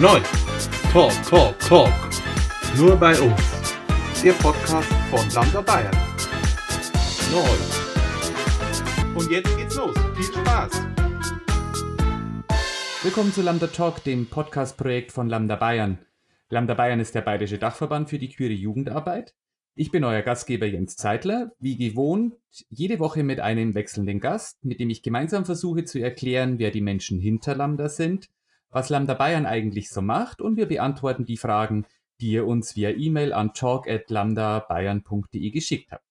Neu. Talk, Talk, Talk. Nur bei uns. Der Podcast von Lambda Bayern. Neu. Und jetzt geht's los. Viel Spaß. Willkommen zu Lambda Talk, dem Podcast-Projekt von Lambda Bayern. Lambda Bayern ist der bayerische Dachverband für die queere Jugendarbeit. Ich bin euer Gastgeber Jens Zeitler, wie gewohnt, jede Woche mit einem wechselnden Gast, mit dem ich gemeinsam versuche zu erklären, wer die Menschen hinter Lambda sind, was Lambda Bayern eigentlich so macht und wir beantworten die Fragen, die ihr uns via E-Mail an talk@lambdabayern.de geschickt habt.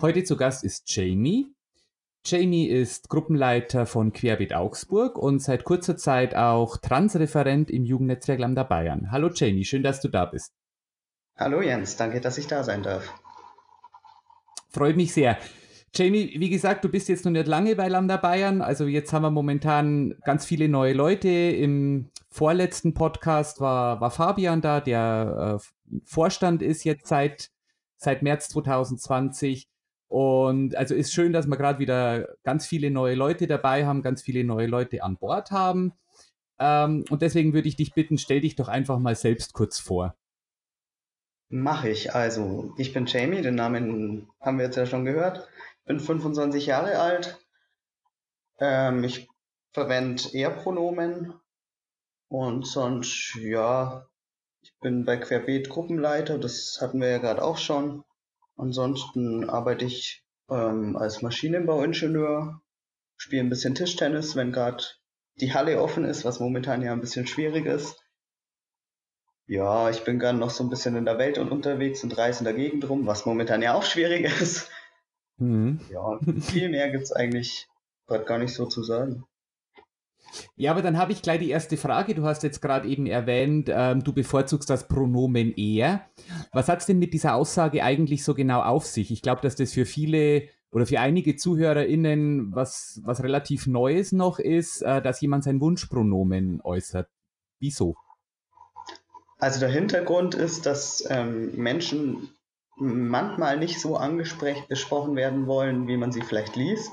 Heute zu Gast ist Jamie. Jamie ist Gruppenleiter von Querbeet Augsburg und seit kurzer Zeit auch Transreferent im Jugendnetzwerk Lambda Bayern. Hallo Jamie, schön, dass du da bist. Hallo Jens, danke, dass ich da sein darf. Freut mich sehr. Jamie, wie gesagt, du bist jetzt noch nicht lange bei Lambda Bayern. Also jetzt haben wir momentan ganz viele neue Leute. Im vorletzten Podcast war, war Fabian da, der äh, Vorstand ist jetzt seit, seit März 2020. Und also ist schön, dass wir gerade wieder ganz viele neue Leute dabei haben, ganz viele neue Leute an Bord haben. Ähm, und deswegen würde ich dich bitten, stell dich doch einfach mal selbst kurz vor. Mache ich. Also, ich bin Jamie, den Namen haben wir jetzt ja schon gehört. Bin 25 Jahre alt. Ähm, ich verwende Er-Pronomen. Und sonst, ja, ich bin bei Querbeet Gruppenleiter, das hatten wir ja gerade auch schon. Ansonsten arbeite ich ähm, als Maschinenbauingenieur, spiele ein bisschen Tischtennis, wenn gerade die Halle offen ist, was momentan ja ein bisschen schwierig ist. Ja, ich bin gern noch so ein bisschen in der Welt und unterwegs und reise in der Gegend rum, was momentan ja auch schwierig ist. Mhm. Ja, viel mehr gibt es eigentlich gerade gar nicht so zu sagen. Ja, aber dann habe ich gleich die erste Frage. Du hast jetzt gerade eben erwähnt, ähm, du bevorzugst das Pronomen er. Was hat es denn mit dieser Aussage eigentlich so genau auf sich? Ich glaube, dass das für viele oder für einige ZuhörerInnen was, was relativ Neues noch ist, äh, dass jemand sein Wunschpronomen äußert. Wieso? Also der Hintergrund ist, dass ähm, Menschen manchmal nicht so angesprochen werden wollen, wie man sie vielleicht liest.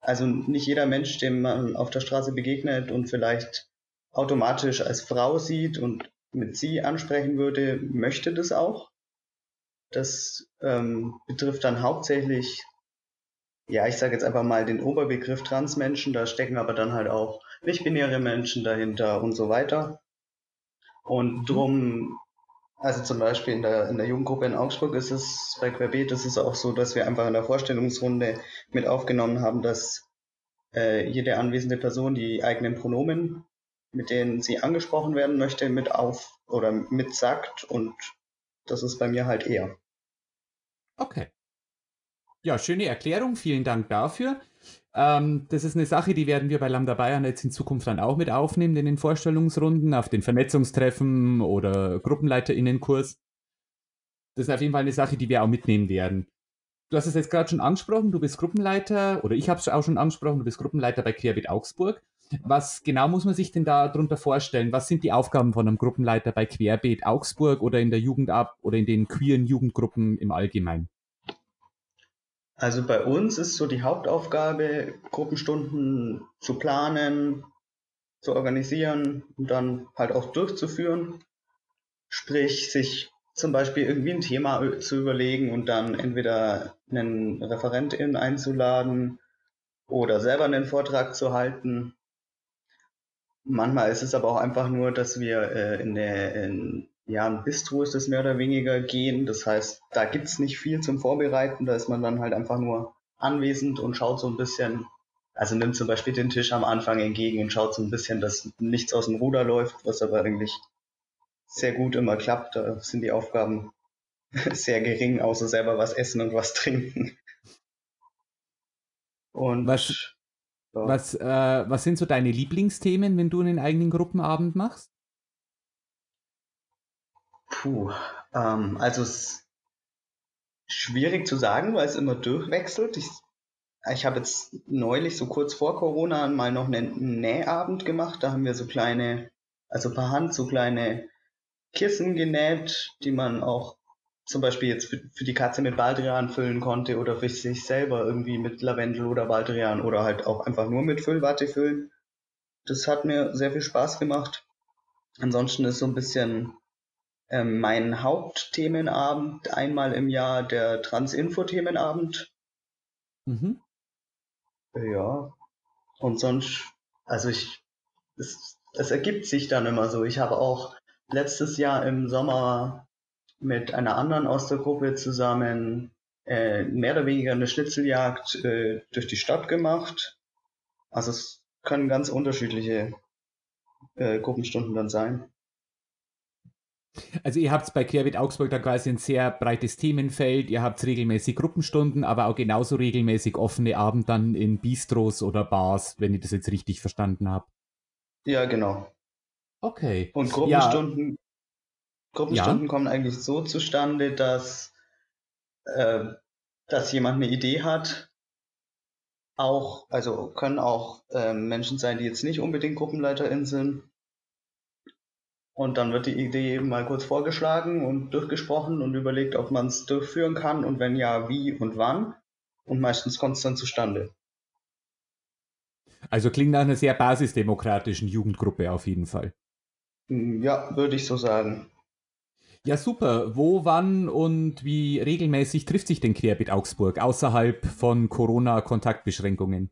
Also nicht jeder Mensch, dem man auf der Straße begegnet und vielleicht automatisch als Frau sieht und mit sie ansprechen würde, möchte das auch. Das ähm, betrifft dann hauptsächlich, ja, ich sage jetzt einfach mal den Oberbegriff Transmenschen, da stecken aber dann halt auch nicht-binäre Menschen dahinter und so weiter. Und drum, also zum Beispiel in der, in der Jugendgruppe in Augsburg ist es bei Querbeet ist es auch so, dass wir einfach in der Vorstellungsrunde mit aufgenommen haben, dass äh, jede anwesende Person die eigenen Pronomen, mit denen sie angesprochen werden möchte, mit auf oder mit sagt und das ist bei mir halt eher. Okay. Ja, schöne Erklärung. Vielen Dank dafür. Ähm, das ist eine Sache, die werden wir bei Lambda Bayern jetzt in Zukunft dann auch mit aufnehmen in den Vorstellungsrunden, auf den Vernetzungstreffen oder Gruppenleiterinnenkurs. Das ist auf jeden Fall eine Sache, die wir auch mitnehmen werden. Du hast es jetzt gerade schon angesprochen, du bist Gruppenleiter, oder ich habe es auch schon angesprochen, du bist Gruppenleiter bei Querbeet Augsburg. Was genau muss man sich denn da darunter vorstellen? Was sind die Aufgaben von einem Gruppenleiter bei Querbeet Augsburg oder in der Jugendab oder in den queeren Jugendgruppen im Allgemeinen? Also bei uns ist so die Hauptaufgabe, Gruppenstunden zu planen, zu organisieren und dann halt auch durchzuführen. Sprich, sich zum Beispiel irgendwie ein Thema zu überlegen und dann entweder einen Referentin einzuladen oder selber einen Vortrag zu halten. Manchmal ist es aber auch einfach nur, dass wir äh, in der in ja, ein Bistro ist es mehr oder weniger gehen. Das heißt, da gibt es nicht viel zum Vorbereiten. Da ist man dann halt einfach nur anwesend und schaut so ein bisschen, also nimmt zum Beispiel den Tisch am Anfang entgegen und schaut so ein bisschen, dass nichts aus dem Ruder läuft, was aber eigentlich sehr gut immer klappt. Da sind die Aufgaben sehr gering, außer selber was essen und was trinken. Und was, ja. was, äh, was sind so deine Lieblingsthemen, wenn du einen eigenen Gruppenabend machst? Puh, ähm, also es schwierig zu sagen, weil es immer durchwechselt. Ich, ich habe jetzt neulich, so kurz vor Corona, mal noch einen Nähabend gemacht. Da haben wir so kleine, also per Hand so kleine Kissen genäht, die man auch zum Beispiel jetzt für, für die Katze mit Baldrian füllen konnte oder für sich selber irgendwie mit Lavendel oder Baldrian oder halt auch einfach nur mit Füllwatte füllen. Das hat mir sehr viel Spaß gemacht. Ansonsten ist so ein bisschen ähm, mein Hauptthemenabend einmal im Jahr der Transinfo-Themenabend. Mhm. Ja. Und sonst, also ich, es, es ergibt sich dann immer so. Ich habe auch letztes Jahr im Sommer mit einer anderen aus der Gruppe zusammen äh, mehr oder weniger eine Schnitzeljagd äh, durch die Stadt gemacht. Also es können ganz unterschiedliche äh, Gruppenstunden dann sein. Also ihr habt bei Querbeet Augsburg da quasi ein sehr breites Themenfeld, ihr habt regelmäßig Gruppenstunden, aber auch genauso regelmäßig offene Abend dann in Bistros oder Bars, wenn ich das jetzt richtig verstanden habe. Ja, genau. Okay. Und Gruppenstunden, ja. Gruppenstunden ja. kommen eigentlich so zustande, dass, äh, dass jemand eine Idee hat. Auch, also können auch äh, Menschen sein, die jetzt nicht unbedingt GruppenleiterInnen sind, und dann wird die Idee mal kurz vorgeschlagen und durchgesprochen und überlegt, ob man es durchführen kann und wenn ja, wie und wann. Und meistens kommt es dann zustande. Also klingt nach einer sehr basisdemokratischen Jugendgruppe auf jeden Fall. Hm, ja, würde ich so sagen. Ja, super. Wo, wann und wie regelmäßig trifft sich denn Querbeet Augsburg außerhalb von Corona-Kontaktbeschränkungen?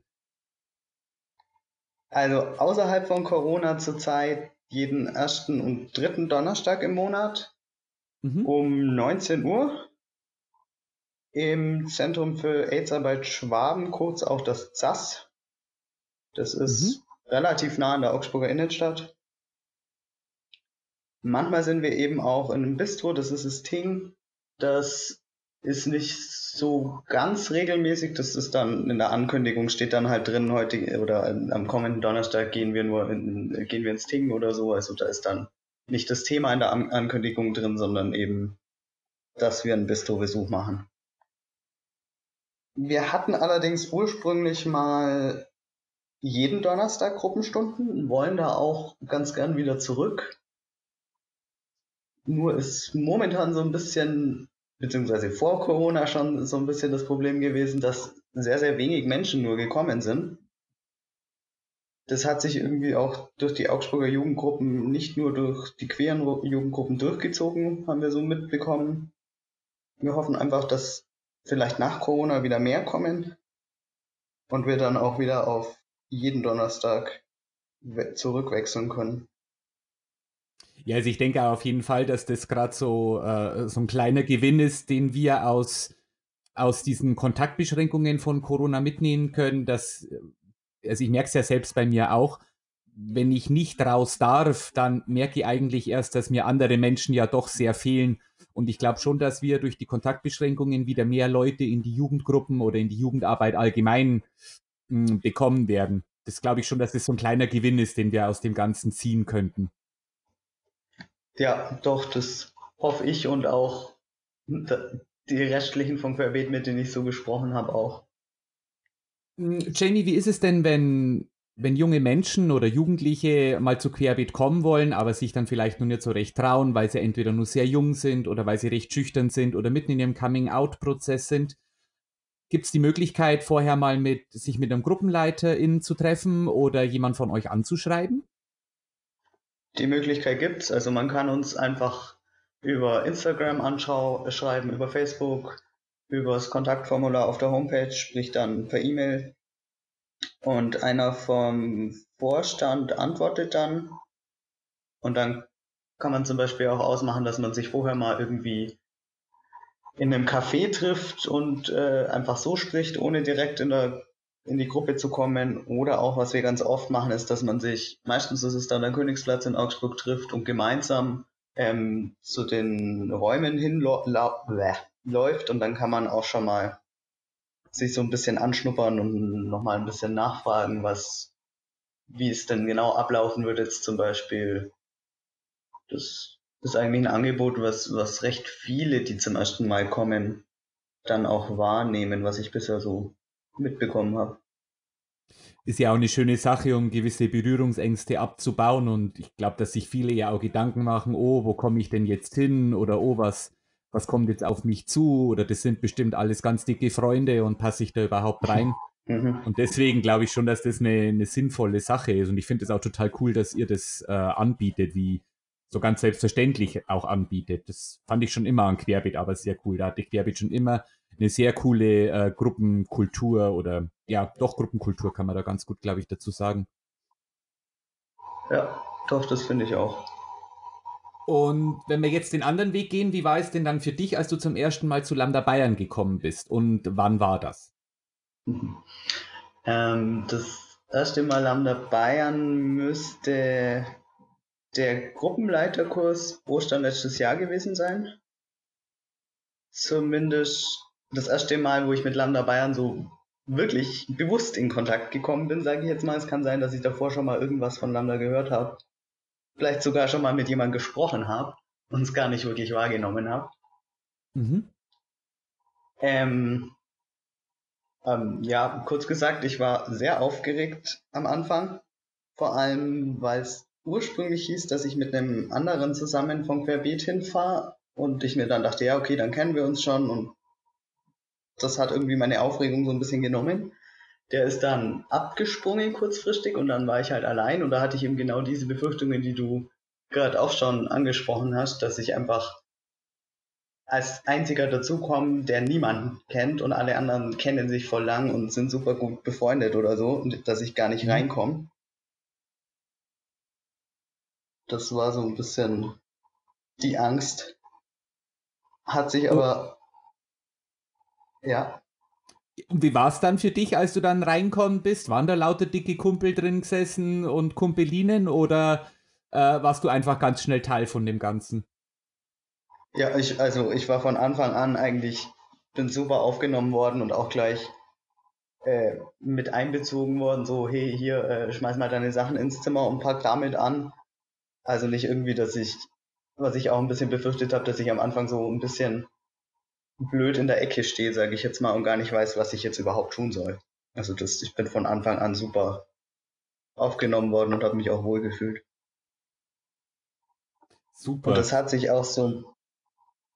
Also außerhalb von Corona zurzeit jeden ersten und dritten Donnerstag im Monat mhm. um 19 Uhr im Zentrum für AIDS-Arbeit Schwaben, kurz auch das ZAS. Das ist mhm. relativ nah an der Augsburger Innenstadt. Manchmal sind wir eben auch in einem Bistro, das ist das Ting. Das ist nicht so ganz regelmäßig. Das ist dann in der Ankündigung steht dann halt drin, heute oder am kommenden Donnerstag gehen wir nur in, gehen wir ins Ting oder so. Also da ist dann nicht das Thema in der An Ankündigung drin, sondern eben, dass wir einen Bistro-Besuch machen. Wir hatten allerdings ursprünglich mal jeden Donnerstag Gruppenstunden, wollen da auch ganz gern wieder zurück. Nur ist momentan so ein bisschen beziehungsweise vor Corona schon so ein bisschen das Problem gewesen, dass sehr, sehr wenig Menschen nur gekommen sind. Das hat sich irgendwie auch durch die Augsburger Jugendgruppen, nicht nur durch die queeren Jugendgruppen durchgezogen, haben wir so mitbekommen. Wir hoffen einfach, dass vielleicht nach Corona wieder mehr kommen und wir dann auch wieder auf jeden Donnerstag zurückwechseln können. Ja, also ich denke auf jeden Fall, dass das gerade so, äh, so ein kleiner Gewinn ist, den wir aus, aus diesen Kontaktbeschränkungen von Corona mitnehmen können. Dass, äh, also ich merke es ja selbst bei mir auch, wenn ich nicht raus darf, dann merke ich eigentlich erst, dass mir andere Menschen ja doch sehr fehlen. Und ich glaube schon, dass wir durch die Kontaktbeschränkungen wieder mehr Leute in die Jugendgruppen oder in die Jugendarbeit allgemein mh, hm, bekommen werden. Das glaube ich schon, dass das so ein kleiner Gewinn ist, den wir aus dem Ganzen ziehen könnten. Ja, doch, das hoffe ich und auch die restlichen von Querbeet, mit denen ich so gesprochen habe, auch. Hm, Jamie, wie ist es denn, wenn, wenn junge Menschen oder Jugendliche mal zu Querbeet kommen wollen, aber sich dann vielleicht nur nicht so recht trauen, weil sie entweder nur sehr jung sind oder weil sie recht schüchtern sind oder mitten in ihrem Coming-out-Prozess sind? Gibt es die Möglichkeit, vorher mal mit sich mit einem Gruppenleiter zu treffen oder jemand von euch anzuschreiben? Die Möglichkeit gibt es. Also man kann uns einfach über Instagram anschreiben, über Facebook, über das Kontaktformular auf der Homepage, sprich dann per E-Mail. Und einer vom Vorstand antwortet dann. Und dann kann man zum Beispiel auch ausmachen, dass man sich vorher mal irgendwie in einem Café trifft und äh, einfach so spricht, ohne direkt in der in die Gruppe zu kommen. Oder auch, was wir ganz oft machen, ist, dass man sich, meistens ist es dann der Königsplatz in Augsburg trifft und gemeinsam ähm, zu den Räumen hinläuft und dann kann man auch schon mal sich so ein bisschen anschnuppern und nochmal ein bisschen nachfragen, was, wie es denn genau ablaufen würde jetzt zum Beispiel. Das ist eigentlich ein Angebot, was, was recht viele, die zum ersten Mal kommen, dann auch wahrnehmen, was ich bisher so mitbekommen habe. Ist ja auch eine schöne Sache, um gewisse Berührungsängste abzubauen. Und ich glaube, dass sich viele ja auch Gedanken machen, oh, wo komme ich denn jetzt hin? Oder oh, was, was kommt jetzt auf mich zu? Oder das sind bestimmt alles ganz dicke Freunde und passe ich da überhaupt rein? Mhm. Und deswegen glaube ich schon, dass das eine, eine sinnvolle Sache ist. Und ich finde es auch total cool, dass ihr das äh, anbietet, wie, so ganz selbstverständlich auch anbietet. Das fand ich schon immer an Querbeet aber sehr cool. Da hatte Querbeet schon immer eine sehr coole äh, Gruppenkultur oder ja, doch Gruppenkultur kann man da ganz gut, glaube ich, dazu sagen. Ja, doch, das finde ich auch. Und wenn wir jetzt den anderen Weg gehen, wie war es denn dann für dich, als du zum ersten Mal zu Lambda Bayern gekommen bist? Und wann war das? Mhm. Ähm, das erste Mal Lambda Bayern müsste der Gruppenleiterkurs Ostern letztes Jahr gewesen sein. Zumindest das erste Mal, wo ich mit Lambda Bayern so wirklich bewusst in Kontakt gekommen bin, sage ich jetzt mal. Es kann sein, dass ich davor schon mal irgendwas von Lambda gehört habe vielleicht sogar schon mal mit jemandem gesprochen habe und es gar nicht wirklich wahrgenommen habe. Mhm. Ähm, ähm, ja, kurz gesagt, ich war sehr aufgeregt am Anfang, vor allem weil es ursprünglich hieß, dass ich mit einem anderen zusammen von Querbeet hinfahre und ich mir dann dachte, ja, okay, dann kennen wir uns schon und das hat irgendwie meine Aufregung so ein bisschen genommen. Der ist dann abgesprungen kurzfristig und dann war ich halt allein und da hatte ich eben genau diese Befürchtungen, die du gerade auch schon angesprochen hast, dass ich einfach als einziger dazukomme, der niemanden kennt und alle anderen kennen sich voll lang und sind super gut befreundet oder so und dass ich gar nicht mhm. reinkomme. Das war so ein bisschen die Angst. Hat sich aber, ja. Und wie war es dann für dich, als du dann reinkommen bist? Waren da lauter dicke Kumpel drin gesessen und Kumpelinen oder äh, warst du einfach ganz schnell Teil von dem Ganzen? Ja, ich, also ich war von Anfang an eigentlich, bin super aufgenommen worden und auch gleich äh, mit einbezogen worden, so, hey, hier, äh, schmeiß mal deine Sachen ins Zimmer und pack damit an. Also nicht irgendwie, dass ich, was ich auch ein bisschen befürchtet habe, dass ich am Anfang so ein bisschen blöd in der Ecke stehe, sage ich jetzt mal, und gar nicht weiß, was ich jetzt überhaupt tun soll. Also das, ich bin von Anfang an super aufgenommen worden und habe mich auch wohl gefühlt. Super. Und das hat sich auch so,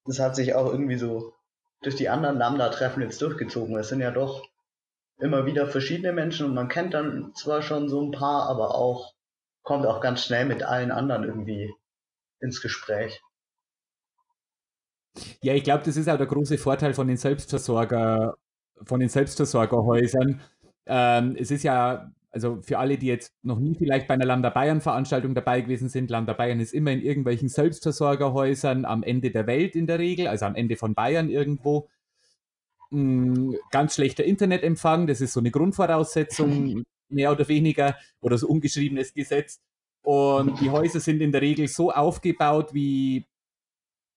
das hat sich auch irgendwie so durch die anderen Lambda-Treffen jetzt durchgezogen. Es sind ja doch immer wieder verschiedene Menschen und man kennt dann zwar schon so ein paar, aber auch kommt auch ganz schnell mit allen anderen irgendwie ins Gespräch. Ja, ich glaube, das ist auch der große Vorteil von den Selbstversorger, von den Selbstversorgerhäusern. Ähm, es ist ja, also für alle, die jetzt noch nie vielleicht bei einer Lambda Bayern Veranstaltung dabei gewesen sind, Lambda Bayern ist immer in irgendwelchen Selbstversorgerhäusern am Ende der Welt in der Regel, also am Ende von Bayern irgendwo. Mm, ganz schlechter Internetempfang, das ist so eine Grundvoraussetzung, mehr oder weniger, oder so ungeschriebenes Gesetz. Und die Häuser sind in der Regel so aufgebaut wie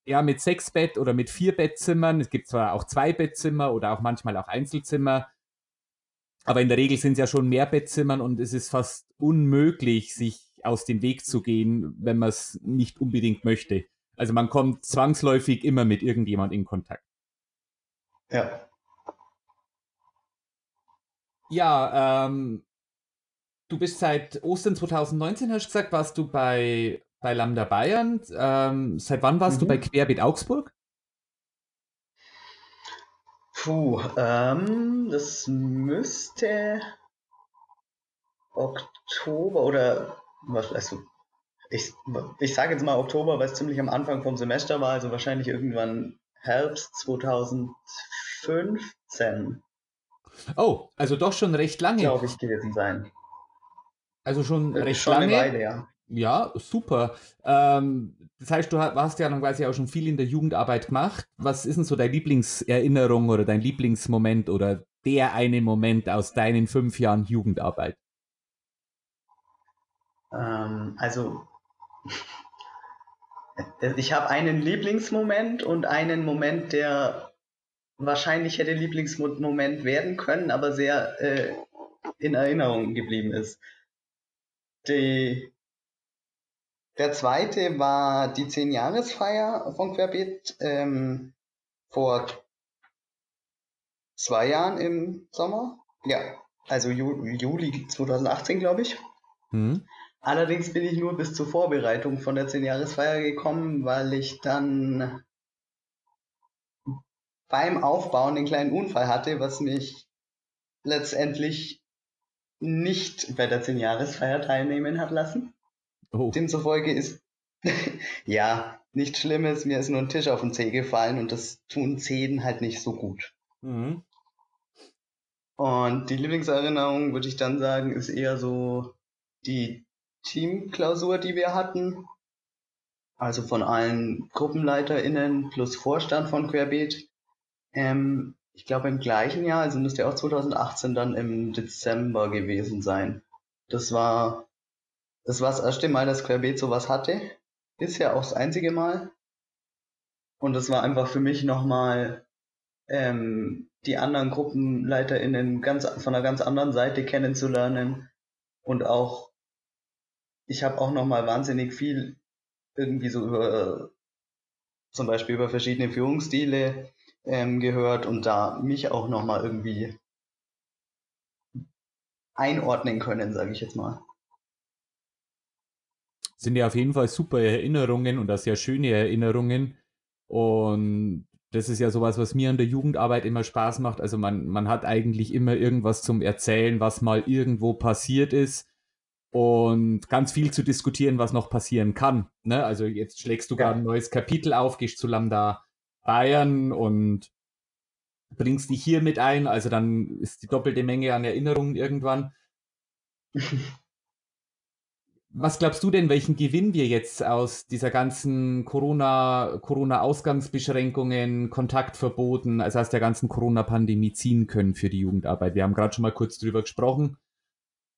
ja, mit sechs Bett oder mit vier Bettzimmern. Es gibt zwar auch zwei Bettzimmer oder auch manchmal auch Einzelzimmer, aber in der Regel sind es ja schon mehr Bettzimmern und es ist fast unmöglich, sich aus dem Weg zu gehen, wenn man es nicht unbedingt möchte. Also man kommt zwangsläufig immer mit irgendjemand in Kontakt. Ja. Ja, ähm, du bist seit Ostern 2019, hast du gesagt, warst du bei bei Lambda Bayern. Ähm, seit wann warst mhm. du bei Querbeet Augsburg? Puh, ähm, das müsste Oktober oder was weißt du? Ich, ich sage jetzt mal Oktober, weil es ziemlich am Anfang vom Semester war, also wahrscheinlich irgendwann Herbst 2015. Oh, also doch schon recht lange. Glaube ich gewesen sein. Also schon recht schon lange. Eine Weile, ja. Ja, super. Ähm, das heißt, du hast ja dann quasi auch schon viel in der Jugendarbeit gemacht. Was ist denn so deine Lieblingserinnerung oder dein Lieblingsmoment oder der eine Moment aus deinen fünf Jahren Jugendarbeit? Ähm, also, ich habe einen Lieblingsmoment und einen Moment, der wahrscheinlich hätte Lieblingsmoment werden können, aber sehr äh, in Erinnerung geblieben ist. Die der zweite war die 10-Jahresfeier von Querbeet ähm, vor zwei Jahren im Sommer. Ja, also Ju Juli 2018, glaube ich. Mhm. Allerdings bin ich nur bis zur Vorbereitung von der 10-Jahresfeier gekommen, weil ich dann beim Aufbauen den kleinen Unfall hatte, was mich letztendlich nicht bei der 10-Jahresfeier teilnehmen hat lassen. Oh. Demzufolge ist ja, nichts Schlimmes, mir ist nur ein Tisch auf den Zeh gefallen und das tun Zehen halt nicht so gut. Mhm. Und die Lieblingserinnerung, würde ich dann sagen, ist eher so die Teamklausur, die wir hatten. Also von allen GruppenleiterInnen plus Vorstand von Querbeet. Ähm, ich glaube im gleichen Jahr, also müsste auch 2018 dann im Dezember gewesen sein. Das war das war das erste Mal, dass Querbeet sowas hatte. Bisher auch das einzige Mal. Und das war einfach für mich nochmal ähm, die anderen GruppenleiterInnen ganz, von einer ganz anderen Seite kennenzulernen. Und auch, ich habe auch nochmal wahnsinnig viel irgendwie so über, zum Beispiel über verschiedene Führungsstile ähm, gehört und da mich auch nochmal irgendwie einordnen können, sage ich jetzt mal. Sind ja auf jeden Fall super Erinnerungen und auch sehr schöne Erinnerungen. Und das ist ja sowas, was mir an der Jugendarbeit immer Spaß macht. Also man, man hat eigentlich immer irgendwas zum Erzählen, was mal irgendwo passiert ist und ganz viel zu diskutieren, was noch passieren kann. Ne? Also jetzt schlägst du ja. gerade ein neues Kapitel auf, gehst zu Lambda Bayern und bringst dich hier mit ein. Also dann ist die doppelte Menge an Erinnerungen irgendwann. Was glaubst du denn, welchen Gewinn wir jetzt aus dieser ganzen Corona, Corona-Ausgangsbeschränkungen, Kontaktverboten, also aus der ganzen Corona-Pandemie ziehen können für die Jugendarbeit? Wir haben gerade schon mal kurz drüber gesprochen,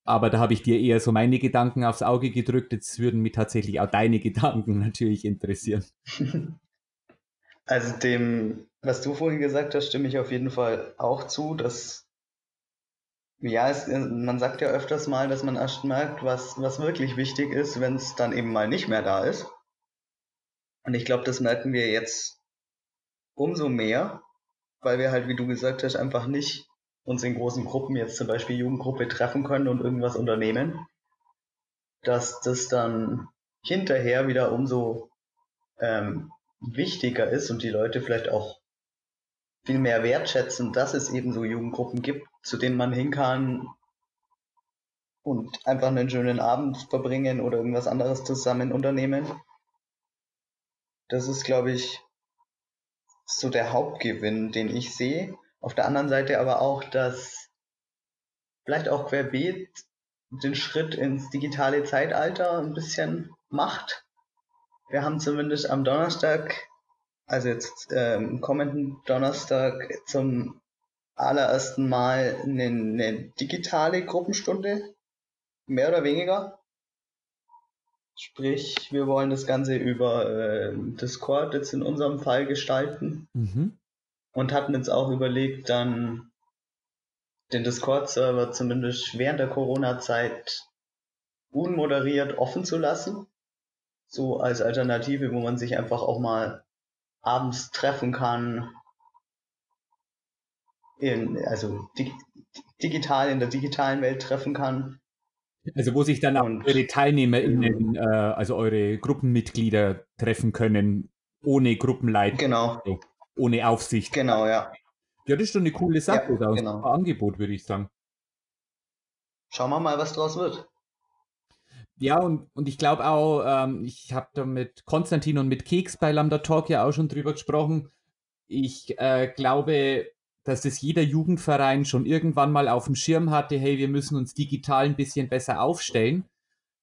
aber da habe ich dir eher so meine Gedanken aufs Auge gedrückt. Jetzt würden mich tatsächlich auch deine Gedanken natürlich interessieren. Also dem, was du vorhin gesagt hast, stimme ich auf jeden Fall auch zu, dass ja, es, äh, man sagt ja öfters mal, dass man erst merkt, was, was wirklich wichtig ist, wenn es dann eben mal nicht mehr da ist. Und ich glaube, das merken wir jetzt umso mehr, weil wir halt, wie du gesagt hast, einfach nicht uns in großen Gruppen, jetzt zum Beispiel Jugendgruppe, treffen können und irgendwas unternehmen, dass das dann hinterher wieder umso ähm, wichtiger ist und die Leute vielleicht auch viel mehr wertschätzen, dass es eben so Jugendgruppen gibt, zu denen man hin kann und einfach einen schönen Abend verbringen oder irgendwas anderes zusammen unternehmen. Das ist, glaube ich, so der Hauptgewinn, den ich sehe. Auf der anderen Seite aber auch, dass vielleicht auch querbeet den Schritt ins digitale Zeitalter ein bisschen macht. Wir haben zumindest am Donnerstag also jetzt ähm, kommenden Donnerstag zum allerersten Mal eine, eine digitale Gruppenstunde, mehr oder weniger. Sprich, wir wollen das Ganze über äh, Discord jetzt in unserem Fall gestalten mhm. und hatten jetzt auch überlegt, dann den Discord-Server zumindest während der Corona-Zeit unmoderiert offen zu lassen. So als Alternative, wo man sich einfach auch mal abends treffen kann. In, also dig digital in der digitalen Welt treffen kann. Also wo sich dann auch und, eure TeilnehmerInnen, äh, also eure Gruppenmitglieder treffen können, ohne Gruppenleitung. Genau. Also ohne Aufsicht. Genau, ja. Ja, das ist schon eine coole Sache, ja, genau. ein Angebot, würde ich sagen. Schauen wir mal, was draus wird. Ja, und, und ich glaube auch, ähm, ich habe da mit Konstantin und mit Keks bei Lambda Talk ja auch schon drüber gesprochen. Ich äh, glaube, dass das jeder Jugendverein schon irgendwann mal auf dem Schirm hatte, hey, wir müssen uns digital ein bisschen besser aufstellen.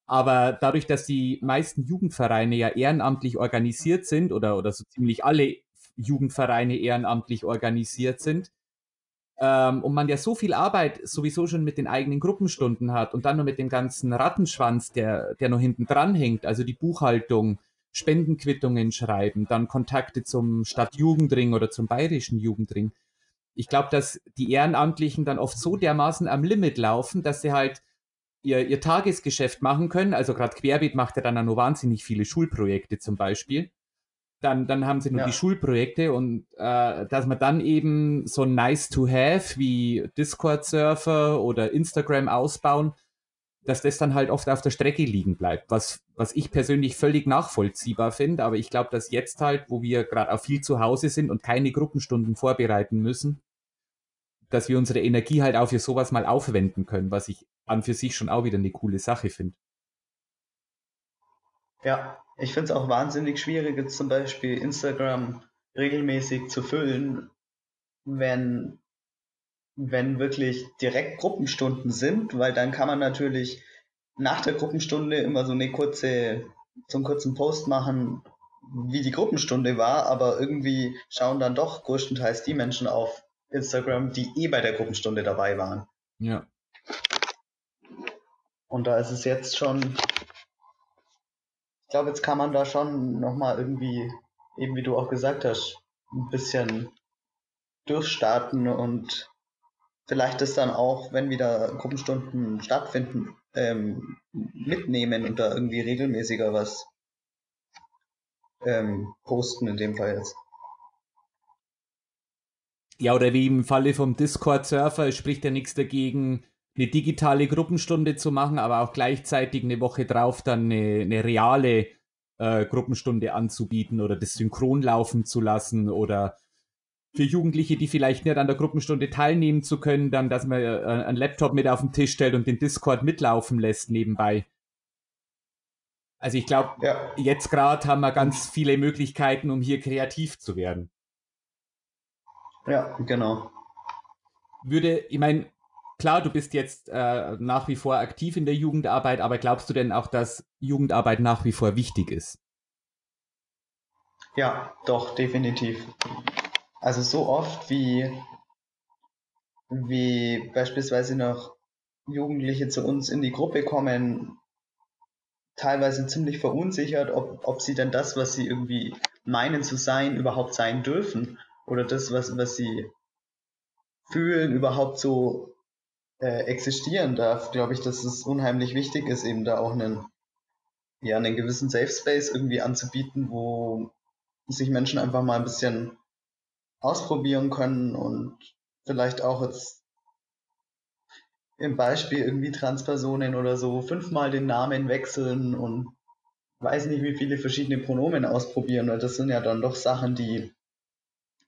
Aber dadurch, dass die meisten Jugendvereine ja ehrenamtlich organisiert sind oder, oder so ziemlich alle Jugendvereine ehrenamtlich organisiert sind, ähm, und man ja so viel Arbeit sowieso schon mit den eigenen Gruppenstunden hat und dann nur mit dem ganzen Rattenschwanz, der, der noch hinten dran hängt, also die Buchhaltung, Spendenquittungen schreiben, dann Kontakte zum Stadtjugendring oder zum bayerischen Jugendring. Ich glaube, dass die Ehrenamtlichen dann oft so dermaßen am Limit laufen, dass sie halt ihr, ihr Tagesgeschäft machen können. Also gerade Querbeet macht ja dann auch noch wahnsinnig viele Schulprojekte zum Beispiel dann, dann haben sie nur ja. die Schulprojekte und äh, dass man dann eben so nice to have wie Discord-Surfer oder Instagram ausbauen, dass das dann halt oft auf der Strecke liegen bleibt, was, was ich persönlich völlig nachvollziehbar finde, aber ich glaube, dass jetzt halt, wo wir gerade auch viel zu Hause sind und keine Gruppenstunden vorbereiten müssen, dass wir unsere Energie halt auch für sowas mal aufwenden können, was ich an für sich schon auch wieder eine coole Sache finde. Ja, ich finde es auch wahnsinnig schwierig, jetzt zum Beispiel Instagram regelmäßig zu füllen, wenn, wenn wirklich direkt Gruppenstunden sind, weil dann kann man natürlich nach der Gruppenstunde immer so eine kurze, so einen kurzen Post machen, wie die Gruppenstunde war, aber irgendwie schauen dann doch größtenteils die Menschen auf Instagram, die eh bei der Gruppenstunde dabei waren. Ja. Und da ist es jetzt schon, glaube, jetzt kann man da schon nochmal irgendwie, eben wie du auch gesagt hast, ein bisschen durchstarten und vielleicht das dann auch, wenn wieder Gruppenstunden stattfinden, ähm, mitnehmen und da irgendwie regelmäßiger was ähm, posten in dem Fall jetzt. Ja, oder wie im Falle vom Discord-Surfer, es spricht ja nichts dagegen, eine digitale Gruppenstunde zu machen, aber auch gleichzeitig eine Woche drauf dann eine, eine reale äh, Gruppenstunde anzubieten oder das synchron laufen zu lassen oder für Jugendliche, die vielleicht nicht an der Gruppenstunde teilnehmen zu können, dann, dass man äh, einen Laptop mit auf den Tisch stellt und den Discord mitlaufen lässt nebenbei. Also ich glaube, ja. jetzt gerade haben wir ganz viele Möglichkeiten, um hier kreativ zu werden. Ja, genau. Würde, ich meine, klar, du bist jetzt äh, nach wie vor aktiv in der Jugendarbeit, aber glaubst du denn auch, dass Jugendarbeit nach wie vor wichtig ist? Ja, doch, definitiv. Also so oft wie, wie beispielsweise noch Jugendliche zu uns in die Gruppe kommen, teilweise ziemlich verunsichert, ob, ob sie denn das, was sie irgendwie meinen zu sein, überhaupt sein dürfen. Oder das, was, was sie fühlen, überhaupt so äh, existieren darf, glaube ich, dass es unheimlich wichtig ist, eben da auch einen, ja, einen gewissen Safe Space irgendwie anzubieten, wo sich Menschen einfach mal ein bisschen ausprobieren können und vielleicht auch jetzt im Beispiel irgendwie Transpersonen oder so fünfmal den Namen wechseln und weiß nicht, wie viele verschiedene Pronomen ausprobieren, weil das sind ja dann doch Sachen, die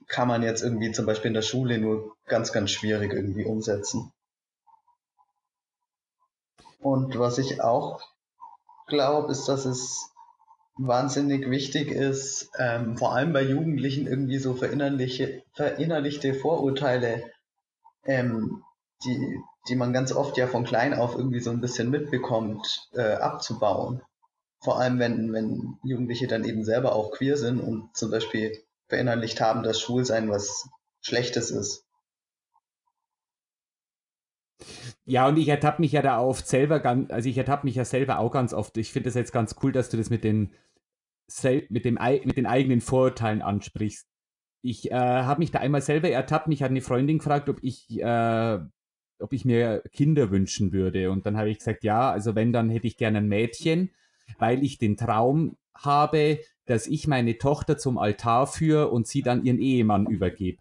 kann man jetzt irgendwie zum Beispiel in der Schule nur ganz, ganz schwierig irgendwie umsetzen. Und was ich auch glaube, ist, dass es wahnsinnig wichtig ist, ähm, vor allem bei Jugendlichen irgendwie so verinnerliche, verinnerlichte Vorurteile, ähm, die, die man ganz oft ja von klein auf irgendwie so ein bisschen mitbekommt, äh, abzubauen. Vor allem, wenn, wenn Jugendliche dann eben selber auch queer sind und zum Beispiel verinnerlicht haben, dass Schwulsein was Schlechtes ist. Ja, und ich ertappe mich ja da oft selber ganz, also ich ertappe mich ja selber auch ganz oft. Ich finde das jetzt ganz cool, dass du das mit den, mit dem, mit den eigenen Vorurteilen ansprichst. Ich äh, habe mich da einmal selber ertappt. Mich hat eine Freundin gefragt, ob ich, äh, ob ich mir Kinder wünschen würde. Und dann habe ich gesagt, ja, also wenn, dann hätte ich gerne ein Mädchen, weil ich den Traum habe, dass ich meine Tochter zum Altar führe und sie dann ihren Ehemann übergebe.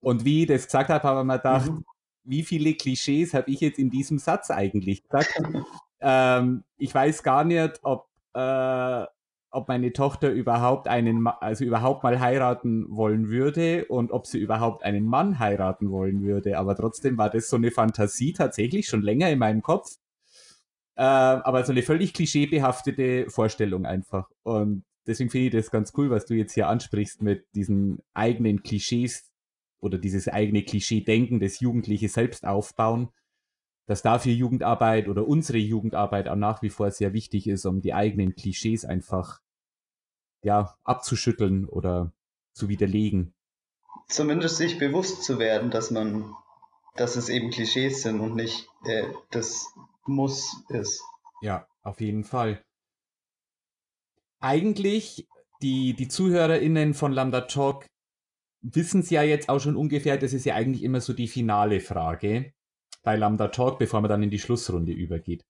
Und wie ich das gesagt habe, habe ich mir gedacht, mhm wie viele Klischees habe ich jetzt in diesem Satz eigentlich gesagt? ähm, ich weiß gar nicht, ob, äh, ob meine Tochter überhaupt einen, also überhaupt mal heiraten wollen würde und ob sie überhaupt einen Mann heiraten wollen würde. Aber trotzdem war das so eine Fantasie tatsächlich schon länger in meinem Kopf. Äh, aber so eine völlig klischeebehaftete Vorstellung einfach. Und deswegen finde ich das ganz cool, was du jetzt hier ansprichst mit diesen eigenen Klischees, oder dieses eigene Klischee-Denken, das Jugendliche selbst aufbauen, dass dafür Jugendarbeit oder unsere Jugendarbeit auch nach wie vor sehr wichtig ist, um die eigenen Klischees einfach ja, abzuschütteln oder zu widerlegen. Zumindest sich bewusst zu werden, dass man, dass es eben Klischees sind und nicht äh, das Muss ist. Ja, auf jeden Fall. Eigentlich, die, die ZuhörerInnen von Lambda Talk wissen es ja jetzt auch schon ungefähr, das ist ja eigentlich immer so die finale Frage bei Lambda Talk, bevor man dann in die Schlussrunde übergeht.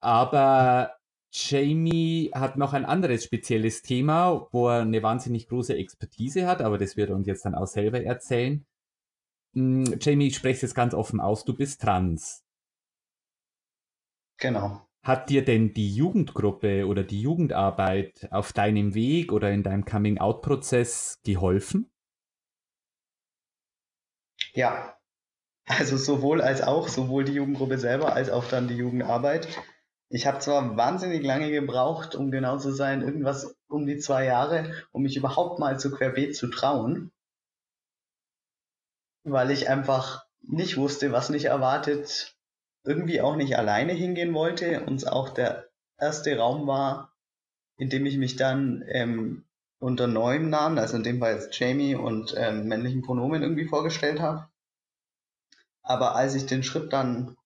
Aber Jamie hat noch ein anderes spezielles Thema, wo er eine wahnsinnig große Expertise hat, aber das wird er uns jetzt dann auch selber erzählen. Hm, Jamie, ich spreche es jetzt ganz offen aus, du bist trans. Genau. Hat dir denn die Jugendgruppe oder die Jugendarbeit auf deinem Weg oder in deinem Coming-out-Prozess geholfen? Ja, also sowohl als auch, sowohl die Jugendgruppe selber als auch dann die Jugendarbeit. Ich habe zwar wahnsinnig lange gebraucht, um genau zu sein, irgendwas um die zwei Jahre, um mich überhaupt mal zu Querbeet zu trauen, weil ich einfach nicht wusste, was mich erwartet, irgendwie auch nicht alleine hingehen wollte und es auch der erste Raum war, in dem ich mich dann ähm, unter neuem Namen, also in dem Fall jetzt Jamie und ähm, männlichen Pronomen irgendwie vorgestellt habe. Aber als ich den Schritt dann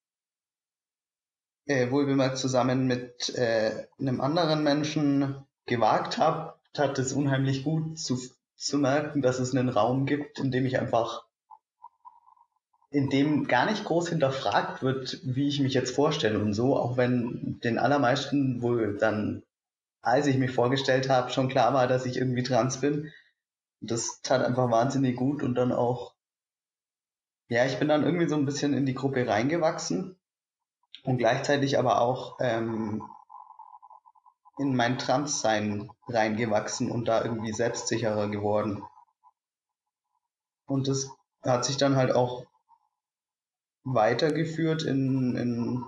äh, wohlbemerkt zusammen mit äh, einem anderen Menschen gewagt habe, tat es unheimlich gut zu, zu merken, dass es einen Raum gibt, in dem ich einfach, in dem gar nicht groß hinterfragt wird, wie ich mich jetzt vorstelle und so, auch wenn den allermeisten wohl dann, als ich mich vorgestellt habe, schon klar war, dass ich irgendwie trans bin. Das tat einfach wahnsinnig gut und dann auch, ja, ich bin dann irgendwie so ein bisschen in die Gruppe reingewachsen und gleichzeitig aber auch ähm, in mein Transsein reingewachsen und da irgendwie selbstsicherer geworden. Und das hat sich dann halt auch weitergeführt in, in,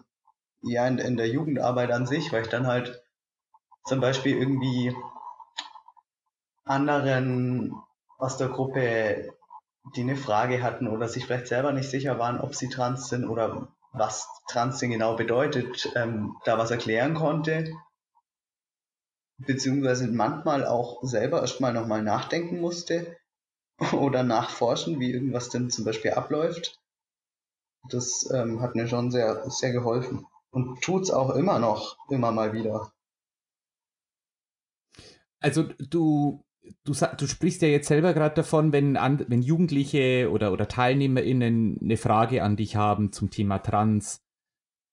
ja, in, in der Jugendarbeit an sich, weil ich dann halt zum Beispiel irgendwie anderen aus der Gruppe, die eine Frage hatten oder sich vielleicht selber nicht sicher waren, ob sie trans sind oder was trans denn genau bedeutet, ähm, da was erklären konnte beziehungsweise manchmal auch selber erstmal nochmal nachdenken musste oder nachforschen, wie irgendwas denn zum Beispiel abläuft. Das ähm, hat mir schon sehr, sehr geholfen und tut's auch immer noch, immer mal wieder. Also du, du, du sprichst ja jetzt selber gerade davon, wenn, an, wenn Jugendliche oder, oder TeilnehmerInnen eine Frage an dich haben zum Thema Trans,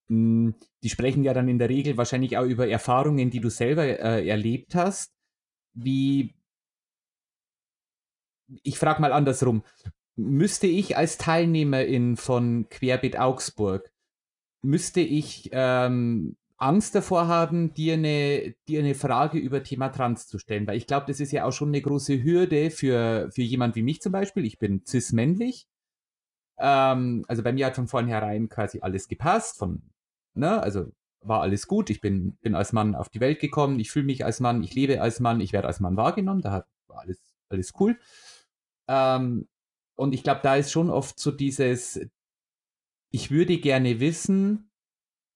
hm, die sprechen ja dann in der Regel wahrscheinlich auch über Erfahrungen, die du selber äh, erlebt hast. Wie, ich frage mal andersrum, müsste ich als Teilnehmerin von Querbeet Augsburg, müsste ich ähm, Angst davor haben, dir eine, dir eine Frage über Thema Trans zu stellen? Weil ich glaube, das ist ja auch schon eine große Hürde für, für jemand wie mich zum Beispiel. Ich bin cis-männlich. Ähm, also bei mir hat von vornherein quasi alles gepasst, von ne, also war alles gut, ich bin, bin als Mann auf die Welt gekommen, ich fühle mich als Mann, ich lebe als Mann, ich werde als Mann wahrgenommen, da war alles, alles cool. Ähm, und ich glaube, da ist schon oft so dieses, ich würde gerne wissen,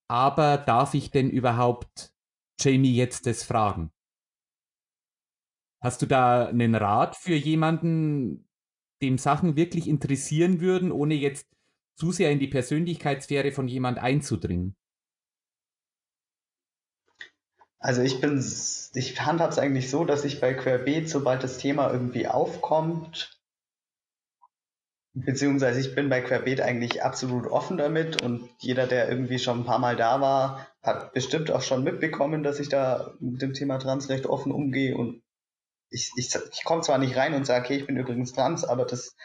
aber darf ich denn überhaupt Jamie jetzt das fragen? Hast du da einen Rat für jemanden, dem Sachen wirklich interessieren würden, ohne jetzt zu sehr in die Persönlichkeitssphäre von jemand einzudringen? Also ich bin, ich handhabe es eigentlich so, dass ich bei Querbeet, sobald das Thema irgendwie aufkommt, beziehungsweise ich bin bei Querbeet eigentlich absolut offen damit und jeder, der irgendwie schon ein paar Mal da war, hat bestimmt auch schon mitbekommen, dass ich da mit dem Thema Trans recht offen umgehe und ich, ich, ich komme zwar nicht rein und sage, okay, ich bin übrigens trans, aber das,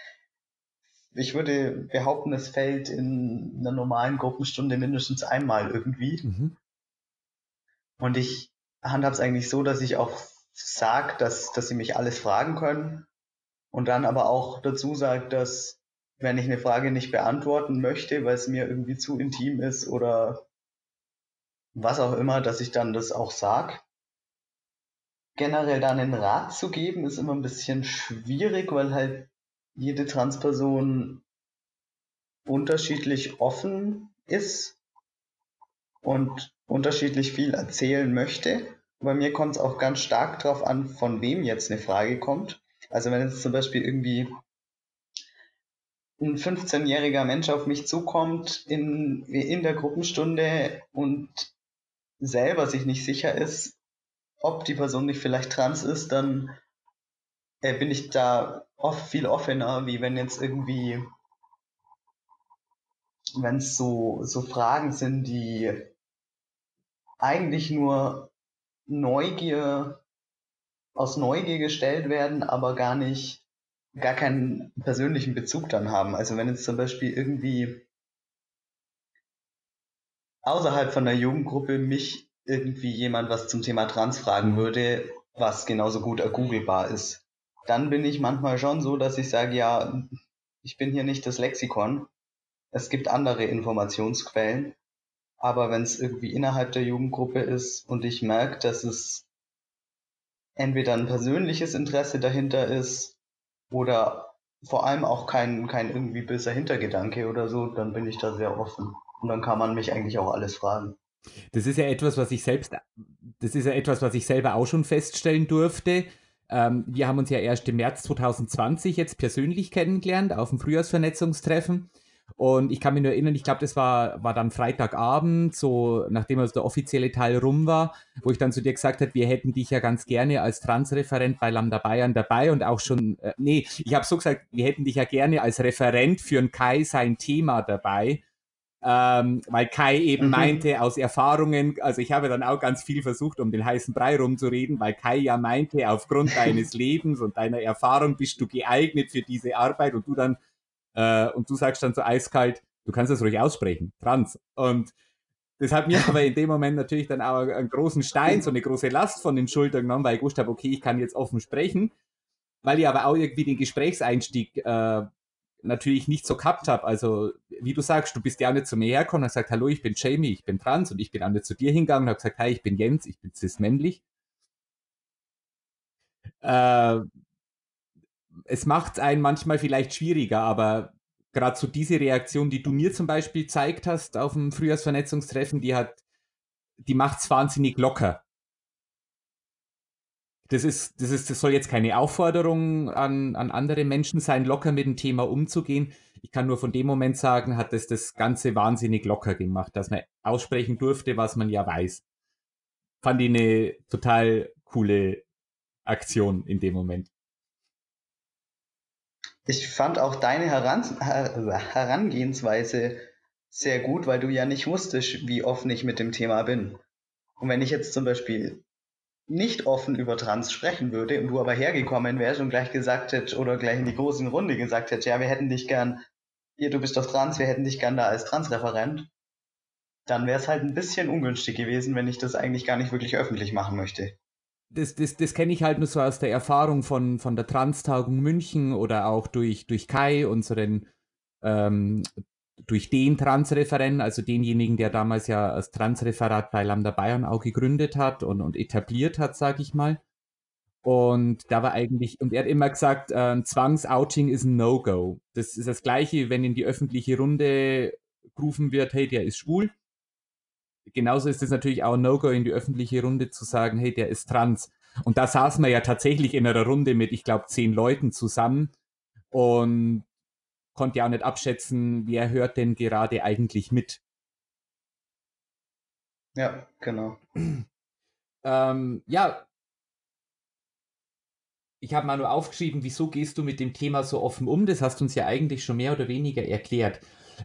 ich würde behaupten, es fällt in einer normalen Gruppenstunde mindestens einmal irgendwie. Mhm. Und ich handhabe es eigentlich so, dass ich auch sage, dass, dass sie mich alles fragen können und dann aber auch dazu sage, dass wenn ich eine Frage nicht beantworten möchte, weil es mir irgendwie zu intim ist oder was auch immer, dass ich dann das auch sage. Generell dann einen Rat zu geben, ist immer ein bisschen schwierig, weil halt jede Transperson unterschiedlich offen ist und unterschiedlich viel erzählen möchte. Bei mir kommt es auch ganz stark darauf an, von wem jetzt eine Frage kommt. Also wenn jetzt zum Beispiel irgendwie ein 15-jähriger Mensch auf mich zukommt in, in der Gruppenstunde und selber sich nicht sicher ist, ob die Person nicht vielleicht trans ist, dann äh, bin ich da oft viel offener, wie wenn jetzt irgendwie, wenn es so, so Fragen sind, die eigentlich nur Neugier, aus Neugier gestellt werden, aber gar nicht, gar keinen persönlichen Bezug dann haben. Also wenn jetzt zum Beispiel irgendwie außerhalb von der Jugendgruppe mich irgendwie jemand was zum Thema Trans fragen würde, was genauso gut ergoogelbar ist, dann bin ich manchmal schon so, dass ich sage, ja, ich bin hier nicht das Lexikon. Es gibt andere Informationsquellen Aber wenn es irgendwie innerhalb der Jugendgruppe ist und ich merke, dass es entweder ein persönliches Interesse dahinter ist oder vor allem auch kein, kein irgendwie böser Hintergedanke oder so, dann bin ich da sehr offen. Und dann kann man mich eigentlich auch alles fragen. Das ist ja etwas, was ich selbst, das ist ja etwas, was ich selber auch schon feststellen durfte. Ähm, wir haben uns ja erst im März 2020 jetzt persönlich kennengelernt auf dem Frühjahrsvernetzungstreffen. Und ich kann mich nur erinnern, ich glaube, das war, war dann Freitagabend, so nachdem also der offizielle Teil rum war, wo ich dann zu dir gesagt habe, wir hätten dich ja ganz gerne als Transreferent bei Lambda Bayern dabei und auch schon, äh, nee, ich habe so gesagt, wir hätten dich ja gerne als Referent für ein Kai sein Thema dabei. Ähm, weil Kai eben mhm. meinte aus Erfahrungen, also ich habe dann auch ganz viel versucht, um den heißen Brei rumzureden, weil Kai ja meinte, aufgrund deines Lebens und deiner Erfahrung bist du geeignet für diese Arbeit und du dann äh, und du sagst dann so eiskalt, du kannst das ruhig aussprechen, trans. Und das hat mir aber in dem Moment natürlich dann auch einen großen Stein, so eine große Last von den Schultern genommen, weil ich wusste, okay, ich kann jetzt offen sprechen, weil ich aber auch irgendwie den Gesprächseinstieg äh, natürlich nicht so gehabt habe. Also, wie du sagst, du bist ja auch nicht zu mir hergekommen und hast gesagt, hallo, ich bin Jamie, ich bin trans und ich bin auch nicht zu dir hingegangen und habe gesagt, hi, ich bin Jens, ich bin cis-männlich. Äh, es macht es einen manchmal vielleicht schwieriger, aber gerade so diese Reaktion, die du mir zum Beispiel gezeigt hast auf dem Frühjahrsvernetzungstreffen, die hat, die macht es wahnsinnig locker. Das ist, das ist, das soll jetzt keine Aufforderung an, an andere Menschen sein, locker mit dem Thema umzugehen. Ich kann nur von dem Moment sagen, hat es das Ganze wahnsinnig locker gemacht, dass man aussprechen durfte, was man ja weiß. Fand ich eine total coole Aktion in dem Moment. Ich fand auch deine Heran Herangehensweise sehr gut, weil du ja nicht wusstest, wie offen ich mit dem Thema bin. Und wenn ich jetzt zum Beispiel nicht offen über Trans sprechen würde und du aber hergekommen wärst und gleich gesagt hättest oder gleich in die großen Runde gesagt hättest, ja, wir hätten dich gern, hier, du bist doch trans, wir hätten dich gern da als Transreferent, dann wäre es halt ein bisschen ungünstig gewesen, wenn ich das eigentlich gar nicht wirklich öffentlich machen möchte das, das, das kenne ich halt nur so aus der Erfahrung von, von der Trans-Tagung München oder auch durch, durch Kai, unseren, ähm, durch den Transreferent, also denjenigen, der damals ja das Transreferat bei Lambda Bayern auch gegründet hat und, und etabliert hat, sage ich mal. Und da war eigentlich, und er hat immer gesagt, äh, Zwangsouting ist ein No-Go. Das ist das Gleiche, wenn in die öffentliche Runde gerufen wird, hey, der ist schwul genauso ist es natürlich auch No-Go in die öffentliche Runde zu sagen, hey, der ist trans. Und da saßen wir ja tatsächlich in einer Runde mit, ich glaube, zehn Leuten zusammen und konnte ja auch nicht abschätzen, wer hört denn gerade eigentlich mit. Ja, genau. Ähm, ja, ich habe mal nur aufgeschrieben, wieso gehst du mit dem Thema so offen um? Das hast du uns ja eigentlich schon mehr oder weniger erklärt.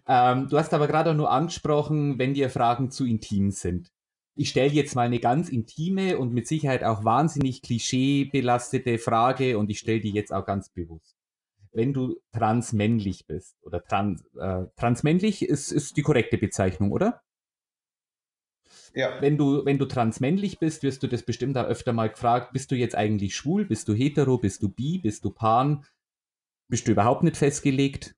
Ähm, du hast aber gerade nur angesprochen, wenn dir Fragen zu intim sind. Ich stelle jetzt mal eine ganz intime und mit Sicherheit auch wahnsinnig klischeebelastete Frage und ich stelle die jetzt auch ganz bewusst. Wenn du transmännlich bist oder trans, äh, transmännlich ist, ist die korrekte Bezeichnung, oder? Ja. Wenn du, wenn du transmännlich bist, wirst du das bestimmt auch öfter mal gefragt, bist du jetzt eigentlich schwul, bist du hetero, bist du bi, bist du pan, bist du überhaupt nicht festgelegt?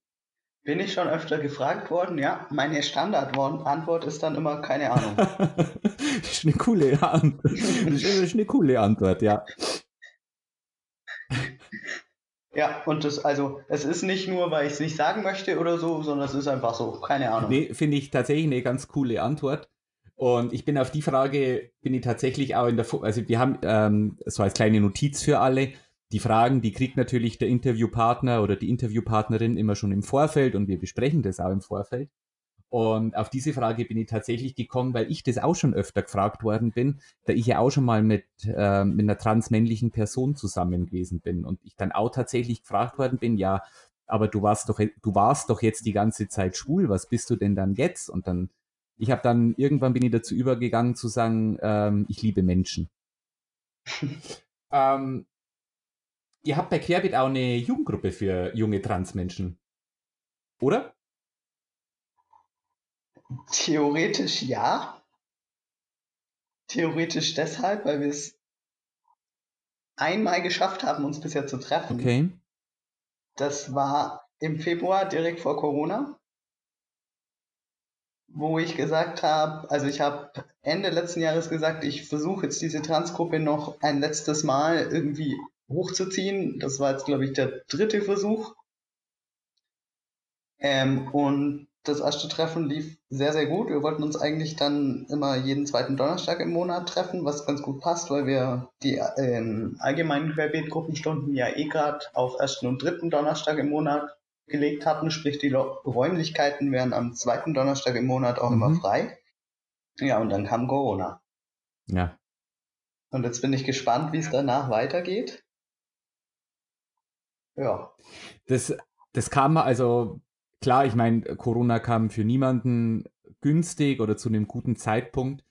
Bin ich schon öfter gefragt worden, ja. Meine Standardantwort ist dann immer keine Ahnung. das ist eine coole Antwort. Das ist eine coole Antwort, ja. Ja, und das, also, es ist nicht nur, weil ich es nicht sagen möchte oder so, sondern es ist einfach so, keine Ahnung. Nee, finde ich tatsächlich eine ganz coole Antwort. Und ich bin auf die Frage, bin ich tatsächlich auch in der, also wir haben ähm, so als kleine Notiz für alle, die Fragen, die kriegt natürlich der Interviewpartner oder die Interviewpartnerin immer schon im Vorfeld und wir besprechen das auch im Vorfeld. Und auf diese Frage bin ich tatsächlich gekommen, weil ich das auch schon öfter gefragt worden bin, da ich ja auch schon mal mit, äh, mit einer transmännlichen Person zusammen gewesen bin und ich dann auch tatsächlich gefragt worden bin, ja, aber du warst doch, du warst doch jetzt die ganze Zeit schwul, was bist du denn dann jetzt? Und dann, ich habe dann irgendwann bin ich dazu übergegangen zu sagen, ähm, ich liebe Menschen. ähm, ihr habt bei Querbit auch eine Jugendgruppe für junge Transmenschen. Oder? Theoretisch ja. Theoretisch deshalb, weil wir es einmal geschafft haben, uns bisher zu treffen. Okay. Das war im Februar direkt vor Corona. wo ich gesagt habe, also ich habe Ende letzten Jahres gesagt, ich versuche jetzt diese Transgruppe noch ein letztes Mal irgendwie hochzuziehen. Das war jetzt, glaube ich, der dritte Versuch. Ähm, und das erste Treffen lief sehr, sehr gut. Wir wollten uns eigentlich dann immer jeden zweiten Donnerstag im Monat treffen, was ganz gut passt, weil wir die ähm, allgemeinen Querbeet-Gruppenstunden ja eh gerade auf ersten und dritten Donnerstag im Monat gelegt hatten, sprich die Räumlichkeiten wären am zweiten Donnerstag im Monat auch mhm. immer frei. Ja, und dann kam Corona. Ja. Und jetzt bin ich gespannt, wie es danach weitergeht. Ja. Das, das kam also klar, ich meine, Corona kam für niemanden günstig oder zu einem guten Zeitpunkt.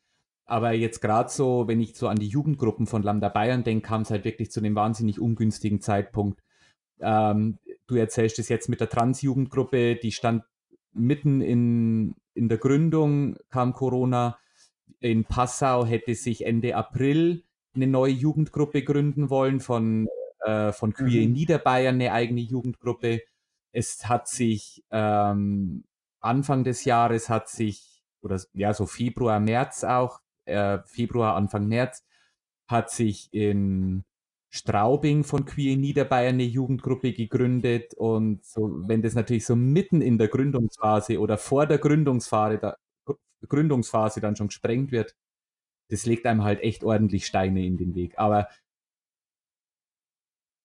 Aber jetzt gerade so, wenn ich so an die Jugendgruppen von Lambda Bayern denke, kam es halt wirklich zu einem wahnsinnig ungünstigen Zeitpunkt. Ähm, du erzählst es jetzt mit der Trans-Jugendgruppe, die stand mitten in, in der Gründung, kam Corona. In Passau hätte sich Ende April eine neue Jugendgruppe gründen wollen, von, äh, von Queer in mhm. Niederbayern eine eigene Jugendgruppe. Es hat sich ähm, Anfang des Jahres hat sich, oder ja, so Februar, März auch, äh, Februar, Anfang März, hat sich in Straubing von Queer in Niederbayern eine Jugendgruppe gegründet und so, wenn das natürlich so mitten in der Gründungsphase oder vor der Gründungsphase, da, Gründungsphase dann schon gesprengt wird, das legt einem halt echt ordentlich Steine in den Weg. Aber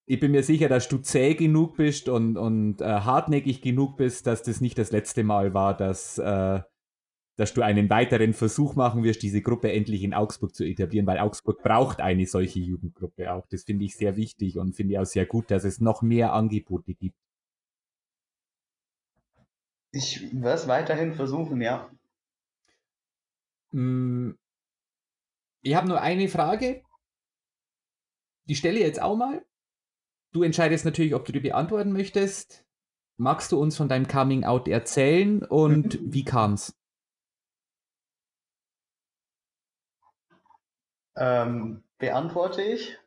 ich bin mir sicher, dass du zäh genug bist und, und äh, hartnäckig genug bist, dass das nicht das letzte Mal war, dass, äh, dass du einen weiteren Versuch machen wirst, diese Gruppe endlich in Augsburg zu etablieren, weil Augsburg braucht eine solche Jugendgruppe auch. Das finde ich sehr wichtig und finde ich auch sehr gut, dass es noch mehr Angebote gibt. Ich werde es weiterhin versuchen, ja. Mm, ich habe nur eine Frage. Die stelle ich jetzt auch mal. Du entscheidest natürlich, ob du die beantworten möchtest. Magst du uns von deinem Coming Out erzählen und wie kam's? Ähm, beantworte ich.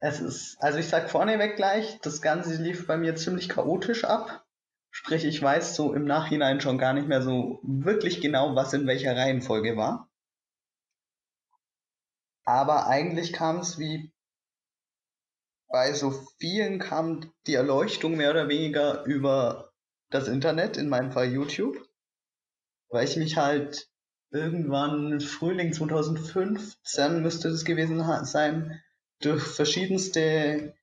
Es ist, also ich sag vorneweg gleich, das Ganze lief bei mir ziemlich chaotisch ab. Sprich, ich weiß so im Nachhinein schon gar nicht mehr so wirklich genau, was in welcher Reihenfolge war. Aber eigentlich kam es wie bei so vielen kam die Erleuchtung mehr oder weniger über das Internet, in meinem Fall YouTube, weil ich mich halt irgendwann Frühling 2015 müsste das gewesen sein, durch verschiedenste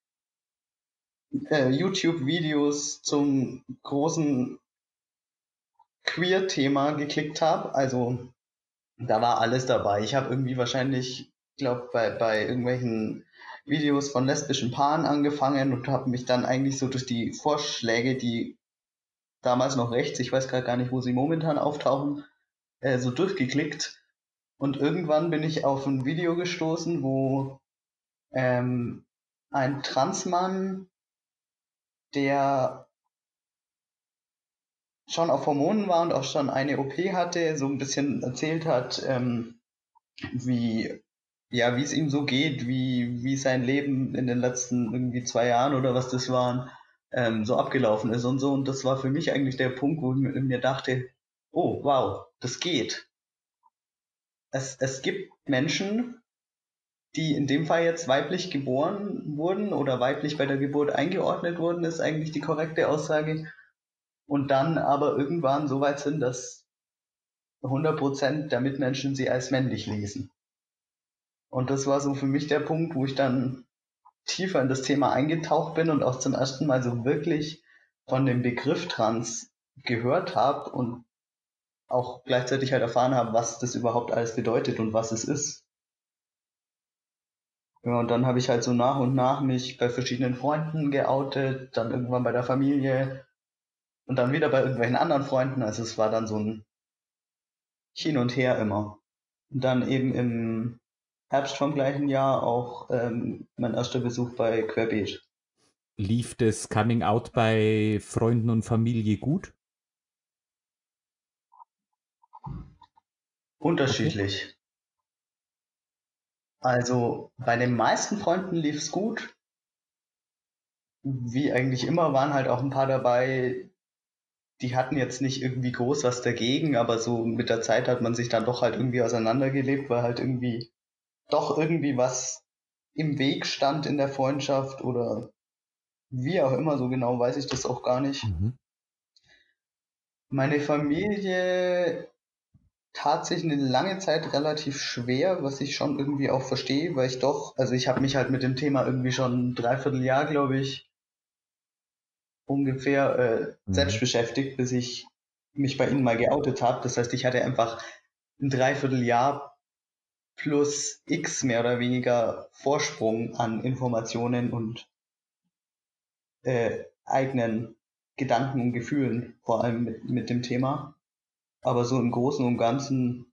äh, YouTube-Videos zum großen Queer-Thema geklickt habe. Also da war alles dabei. Ich habe irgendwie wahrscheinlich, glaube bei, bei irgendwelchen Videos von lesbischen Paaren angefangen und habe mich dann eigentlich so durch die Vorschläge, die damals noch rechts, ich weiß gerade gar nicht, wo sie momentan auftauchen, äh, so durchgeklickt. Und irgendwann bin ich auf ein Video gestoßen, wo ähm, ein Transmann, der schon auf Hormonen war und auch schon eine OP hatte, so ein bisschen erzählt hat, ähm, wie ja, wie es ihm so geht, wie, wie sein Leben in den letzten irgendwie zwei Jahren oder was das waren, ähm, so abgelaufen ist und so. Und das war für mich eigentlich der Punkt, wo ich mir dachte, oh, wow, das geht. Es, es gibt Menschen, die in dem Fall jetzt weiblich geboren wurden oder weiblich bei der Geburt eingeordnet wurden, ist eigentlich die korrekte Aussage. Und dann aber irgendwann so weit sind, dass 100% der Mitmenschen sie als männlich lesen. Und das war so für mich der Punkt, wo ich dann tiefer in das Thema eingetaucht bin und auch zum ersten Mal so wirklich von dem Begriff Trans gehört habe und auch gleichzeitig halt erfahren habe, was das überhaupt alles bedeutet und was es ist. Ja, und dann habe ich halt so nach und nach mich bei verschiedenen Freunden geoutet, dann irgendwann bei der Familie und dann wieder bei irgendwelchen anderen Freunden. Also es war dann so ein Hin und Her immer. Und dann eben im Herbst vom gleichen Jahr auch ähm, mein erster Besuch bei Querbeet. Lief das Coming Out bei Freunden und Familie gut? Unterschiedlich. Okay. Also bei den meisten Freunden lief es gut. Wie eigentlich immer waren halt auch ein paar dabei, die hatten jetzt nicht irgendwie groß was dagegen, aber so mit der Zeit hat man sich dann doch halt irgendwie auseinandergelebt, weil halt irgendwie doch irgendwie was im Weg stand in der Freundschaft oder wie auch immer, so genau weiß ich das auch gar nicht. Mhm. Meine Familie tat sich eine lange Zeit relativ schwer, was ich schon irgendwie auch verstehe, weil ich doch, also ich habe mich halt mit dem Thema irgendwie schon ein Dreivierteljahr, glaube ich, ungefähr äh, mhm. selbst beschäftigt, bis ich mich bei ihnen mal geoutet habe. Das heißt, ich hatte einfach ein Dreivierteljahr plus X mehr oder weniger Vorsprung an Informationen und äh, eigenen Gedanken und Gefühlen, vor allem mit, mit dem Thema. Aber so im Großen und Ganzen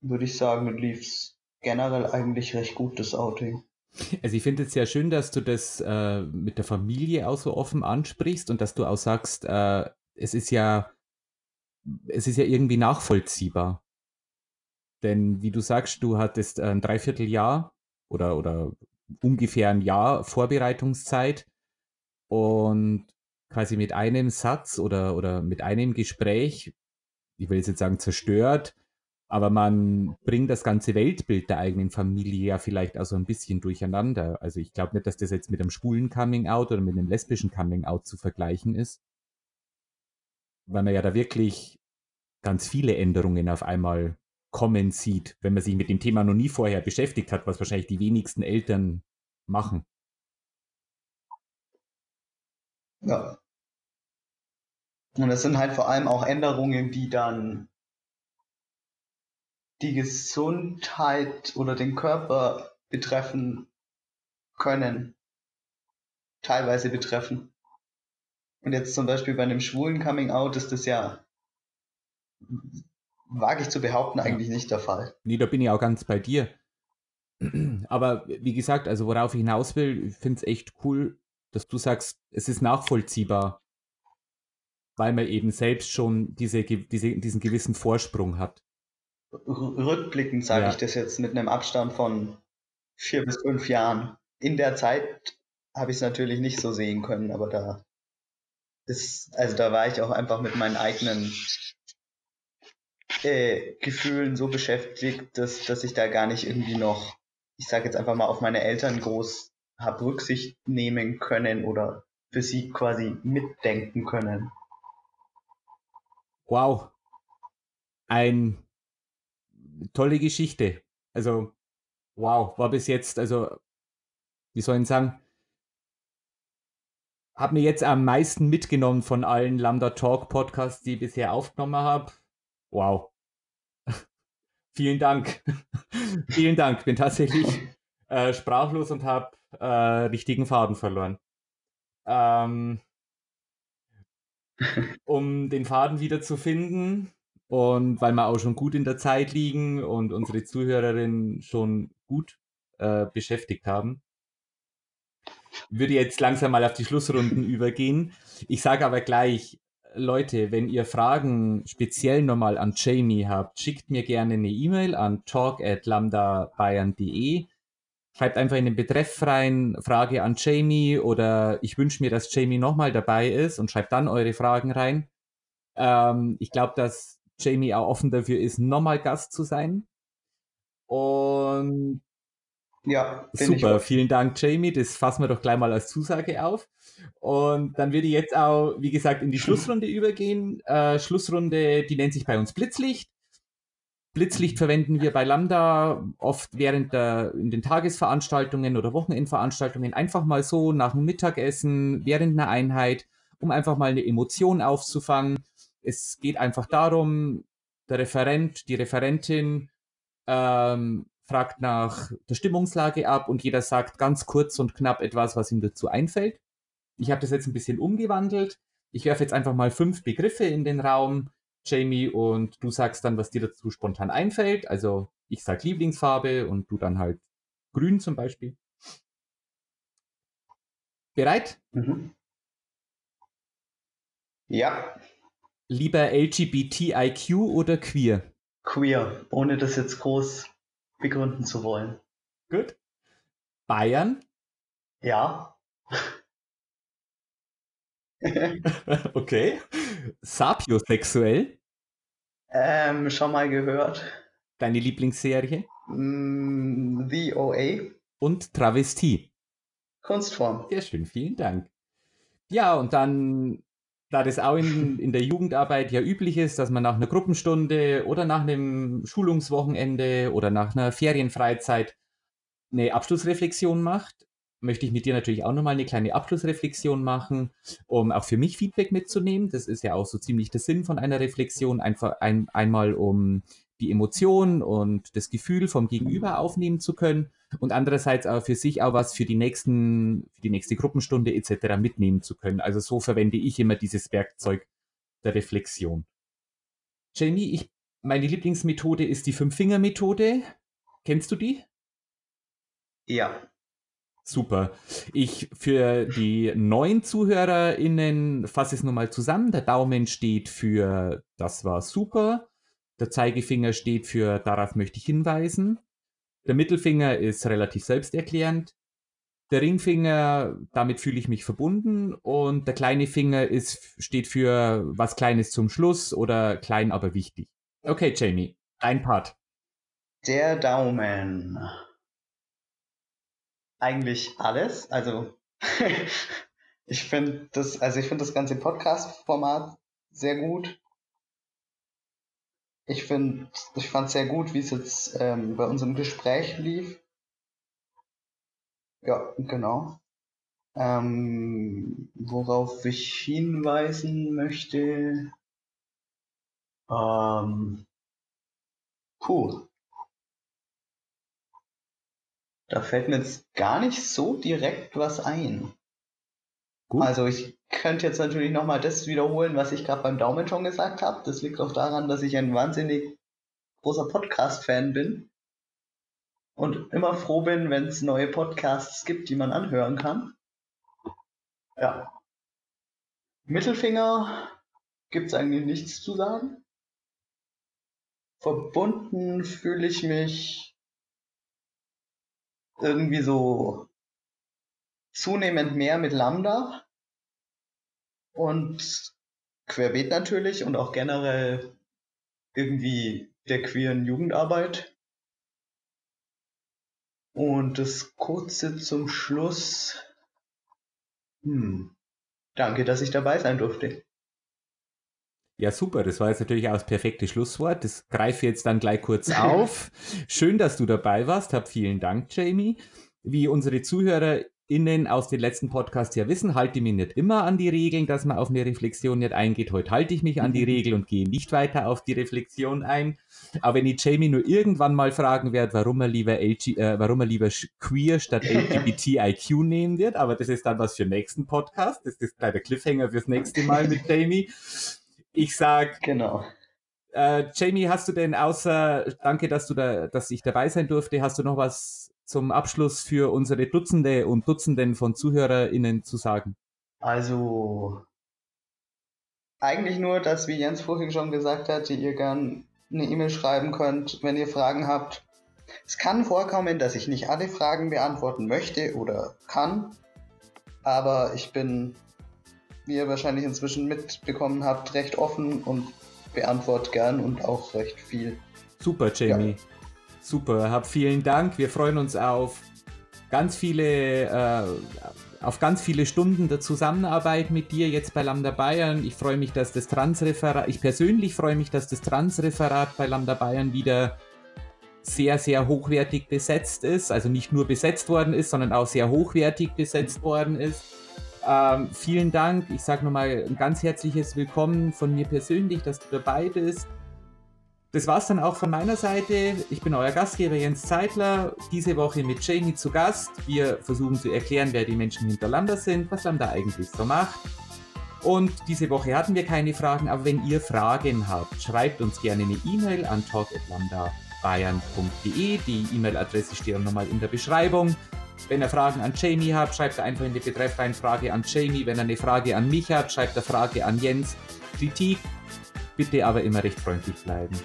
würde ich sagen, lief es generell eigentlich recht gut, das Outing. Also ich finde es sehr schön, dass du das äh, mit der Familie auch so offen ansprichst und dass du auch sagst, äh, es ist ja, es ist ja irgendwie nachvollziehbar. Denn wie du sagst, du hattest ein Dreivierteljahr oder, oder ungefähr ein Jahr Vorbereitungszeit und quasi mit einem Satz oder, oder mit einem Gespräch, ich will jetzt sagen zerstört, aber man bringt das ganze Weltbild der eigenen Familie ja vielleicht auch so ein bisschen durcheinander. Also ich glaube nicht, dass das jetzt mit einem schwulen Coming-out oder mit einem lesbischen Coming-out zu vergleichen ist. Weil man ja da wirklich ganz viele Änderungen auf einmal kommen sieht, wenn man sich mit dem Thema noch nie vorher beschäftigt hat, was wahrscheinlich die wenigsten Eltern machen. Ja. Und es sind halt vor allem auch Änderungen, die dann die Gesundheit oder den Körper betreffen können, teilweise betreffen. Und jetzt zum Beispiel bei einem schwulen Coming Out ist das ja, wage ich zu behaupten, eigentlich nicht der Fall. Nee, da bin ich auch ganz bei dir. Aber wie gesagt, also worauf ich hinaus will, ich finde es echt cool, dass du sagst, es ist nachvollziehbar, weil man eben selbst schon diese, diese, diesen gewissen Vorsprung hat rückblickend sage ja. ich das jetzt mit einem Abstand von vier bis fünf Jahren. In der Zeit habe ich es natürlich nicht so sehen können, aber da ist, also da war ich auch einfach mit meinen eigenen äh, Gefühlen so beschäftigt, dass, dass ich da gar nicht irgendwie noch, ich sage jetzt einfach mal, auf meine Eltern groß habe Rücksicht nehmen können oder für sie quasi mitdenken können. Wow. Ein tolle Geschichte. Also, wow, war bis jetzt, also, wie soll ich sagen, habe mir jetzt am meisten mitgenommen von allen Lambda Talk Podcasts, die ich bisher aufgenommen habe. Wow. Vielen Dank. Vielen Dank. Bin tatsächlich äh, sprachlos und habe äh, richtigen Faden verloren. Ähm, um den Faden wieder zu finden, und weil wir auch schon gut in der Zeit liegen und unsere Zuhörerinnen schon gut äh, beschäftigt haben, würde jetzt langsam mal auf die Schlussrunden übergehen. Ich sage aber gleich, Leute, wenn ihr Fragen speziell nochmal an Jamie habt, schickt mir gerne eine E-Mail an talk@lambdabayern.de. Schreibt einfach in den Betreff rein, Frage an Jamie oder ich wünsche mir, dass Jamie nochmal dabei ist und schreibt dann eure Fragen rein. Ähm, ich glaube, dass Jamie auch offen dafür ist, nochmal Gast zu sein. Und ja, super, vielen Dank, Jamie. Das fassen wir doch gleich mal als Zusage auf. Und dann würde ich jetzt auch, wie gesagt, in die Schlussrunde übergehen. Äh, Schlussrunde, die nennt sich bei uns Blitzlicht. Blitzlicht verwenden wir bei Lambda oft während der, in den Tagesveranstaltungen oder Wochenendveranstaltungen einfach mal so nach dem Mittagessen, während einer Einheit, um einfach mal eine Emotion aufzufangen es geht einfach darum, der Referent, die Referentin ähm, fragt nach der Stimmungslage ab und jeder sagt ganz kurz und knapp etwas, was ihm dazu einfällt. Ich habe das jetzt ein bisschen umgewandelt. Ich werfe jetzt einfach mal fünf Begriffe in den Raum, Jamie, und du sagst dann, was dir dazu spontan einfällt. Also ich sag Lieblingsfarbe und du dann halt grün zum Beispiel. Bereit? Mhm. Ja. Lieber LGBTIQ oder queer? Queer, ohne das jetzt groß begründen zu wollen. Gut. Bayern? Ja. okay. Sapiosexuell? Ähm, schon mal gehört. Deine Lieblingsserie? Mm, The OA. Und Travestie. Kunstform. Sehr schön, vielen Dank. Ja, und dann, da das auch in, in der Jugendarbeit ja üblich ist, dass man nach einer Gruppenstunde oder nach einem Schulungswochenende oder nach einer Ferienfreizeit eine Abschlussreflexion macht, möchte ich mit dir natürlich auch nochmal eine kleine Abschlussreflexion machen, um auch für mich Feedback mitzunehmen. Das ist ja auch so ziemlich der Sinn von einer Reflexion, einfach ein, einmal um die Emotion und das Gefühl vom Gegenüber aufnehmen zu können und andererseits auch für sich auch was für die nächsten, für die nächste Gruppenstunde etc. mitnehmen zu können. Also so verwende ich immer dieses Werkzeug der Reflexion. Jamie, ich, meine Lieblingsmethode ist die Fünf-Finger-Methode. Kennst du die? Ja. Super. Ich für die neuen ZuhörerInnen fasse es nochmal zusammen. Der Daumen steht für das war super. Der Zeigefinger steht für darauf möchte ich hinweisen. Der Mittelfinger ist relativ selbsterklärend. Der Ringfinger, damit fühle ich mich verbunden. Und der kleine Finger ist, steht für was Kleines zum Schluss oder klein, aber wichtig. Okay, Jamie, ein Part. Der Daumen. Eigentlich alles. Also, ich finde das, also ich finde das ganze Podcast-Format sehr gut ich finde, ich fand sehr gut, wie es jetzt ähm, bei unserem Gespräch lief. Ja, genau. Ähm, worauf ich hinweisen möchte. Ähm, puh. Da fällt mir jetzt gar nicht so direkt was ein. Gut. Also ich könnte jetzt natürlich nochmal das wiederholen, was ich gerade beim Daumen schon gesagt habe. Das liegt auch daran, dass ich ein wahnsinnig großer Podcast-Fan bin und immer froh bin, wenn es neue Podcasts gibt, die man anhören kann. Ja. Mittelfinger gibt es eigentlich nichts zu sagen. Verbunden fühle ich mich irgendwie so zunehmend mehr mit Lambda und querbeet natürlich und auch generell irgendwie der queeren Jugendarbeit. Und das kurze zum Schluss. Hm. Danke, dass ich dabei sein durfte. Ja, super. Das war jetzt natürlich auch das perfekte Schlusswort. Das greife ich jetzt dann gleich kurz auf. Schön, dass du dabei warst. Hab vielen Dank, Jamie. Wie unsere Zuhörer Innen aus den letzten Podcasts ja wissen, halte ich mich nicht immer an die Regeln, dass man auf eine Reflexion nicht eingeht. Heute halte ich mich an die mhm. Regel und gehe nicht weiter auf die Reflexion ein. Aber wenn ich Jamie nur irgendwann mal fragen werde, warum er lieber, LG, äh, warum er lieber queer statt LGBTIQ nehmen wird, aber das ist dann was für den nächsten Podcast. Das ist der Cliffhanger fürs nächste Mal mit Jamie. Ich sag, genau. Äh, Jamie, hast du denn außer, danke, dass du da, dass ich dabei sein durfte, hast du noch was zum Abschluss für unsere Dutzende und Dutzenden von ZuhörerInnen zu sagen? Also, eigentlich nur, dass, wie Jens vorhin schon gesagt hat, ihr gern eine E-Mail schreiben könnt, wenn ihr Fragen habt. Es kann vorkommen, dass ich nicht alle Fragen beantworten möchte oder kann, aber ich bin, wie ihr wahrscheinlich inzwischen mitbekommen habt, recht offen und beantworte gern und auch recht viel. Super, Jamie. Ja. Super, hab vielen Dank. Wir freuen uns auf ganz viele, äh, auf ganz viele Stunden der Zusammenarbeit mit dir jetzt bei Lambda Bayern. Ich freue mich, dass das Transreferat, ich persönlich freue mich, dass das Transreferat bei Lambda Bayern wieder sehr, sehr hochwertig besetzt ist. Also nicht nur besetzt worden ist, sondern auch sehr hochwertig besetzt worden ist. Ähm, vielen Dank. Ich sage nochmal ein ganz herzliches Willkommen von mir persönlich, dass du dabei bist. Das war's dann auch von meiner Seite. Ich bin euer Gastgeber Jens Zeitler. Diese Woche mit Jamie zu Gast. Wir versuchen zu erklären, wer die Menschen hinter Lambda sind, was Lambda eigentlich so macht. Und diese Woche hatten wir keine Fragen, aber wenn ihr Fragen habt, schreibt uns gerne eine E-Mail an talk.lambdabayern.de. Die E-Mail-Adresse steht auch nochmal in der Beschreibung. Wenn ihr Fragen an Jamie habt, schreibt er einfach in die Betreff rein Frage an Jamie. Wenn ihr eine Frage an mich habt, schreibt er Frage an Jens. Kritik, bitte aber immer recht freundlich bleiben.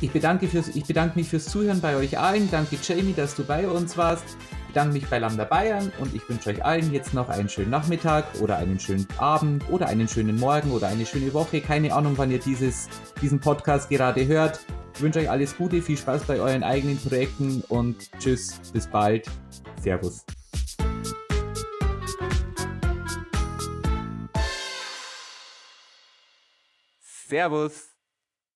Ich bedanke, fürs, ich bedanke mich fürs Zuhören bei euch allen. Danke Jamie, dass du bei uns warst. Ich bedanke mich bei Lambda Bayern und ich wünsche euch allen jetzt noch einen schönen Nachmittag oder einen schönen Abend oder einen schönen Morgen oder eine schöne Woche. Keine Ahnung, wann ihr dieses, diesen Podcast gerade hört. Ich wünsche euch alles Gute, viel Spaß bei euren eigenen Projekten und tschüss, bis bald. Servus. Servus.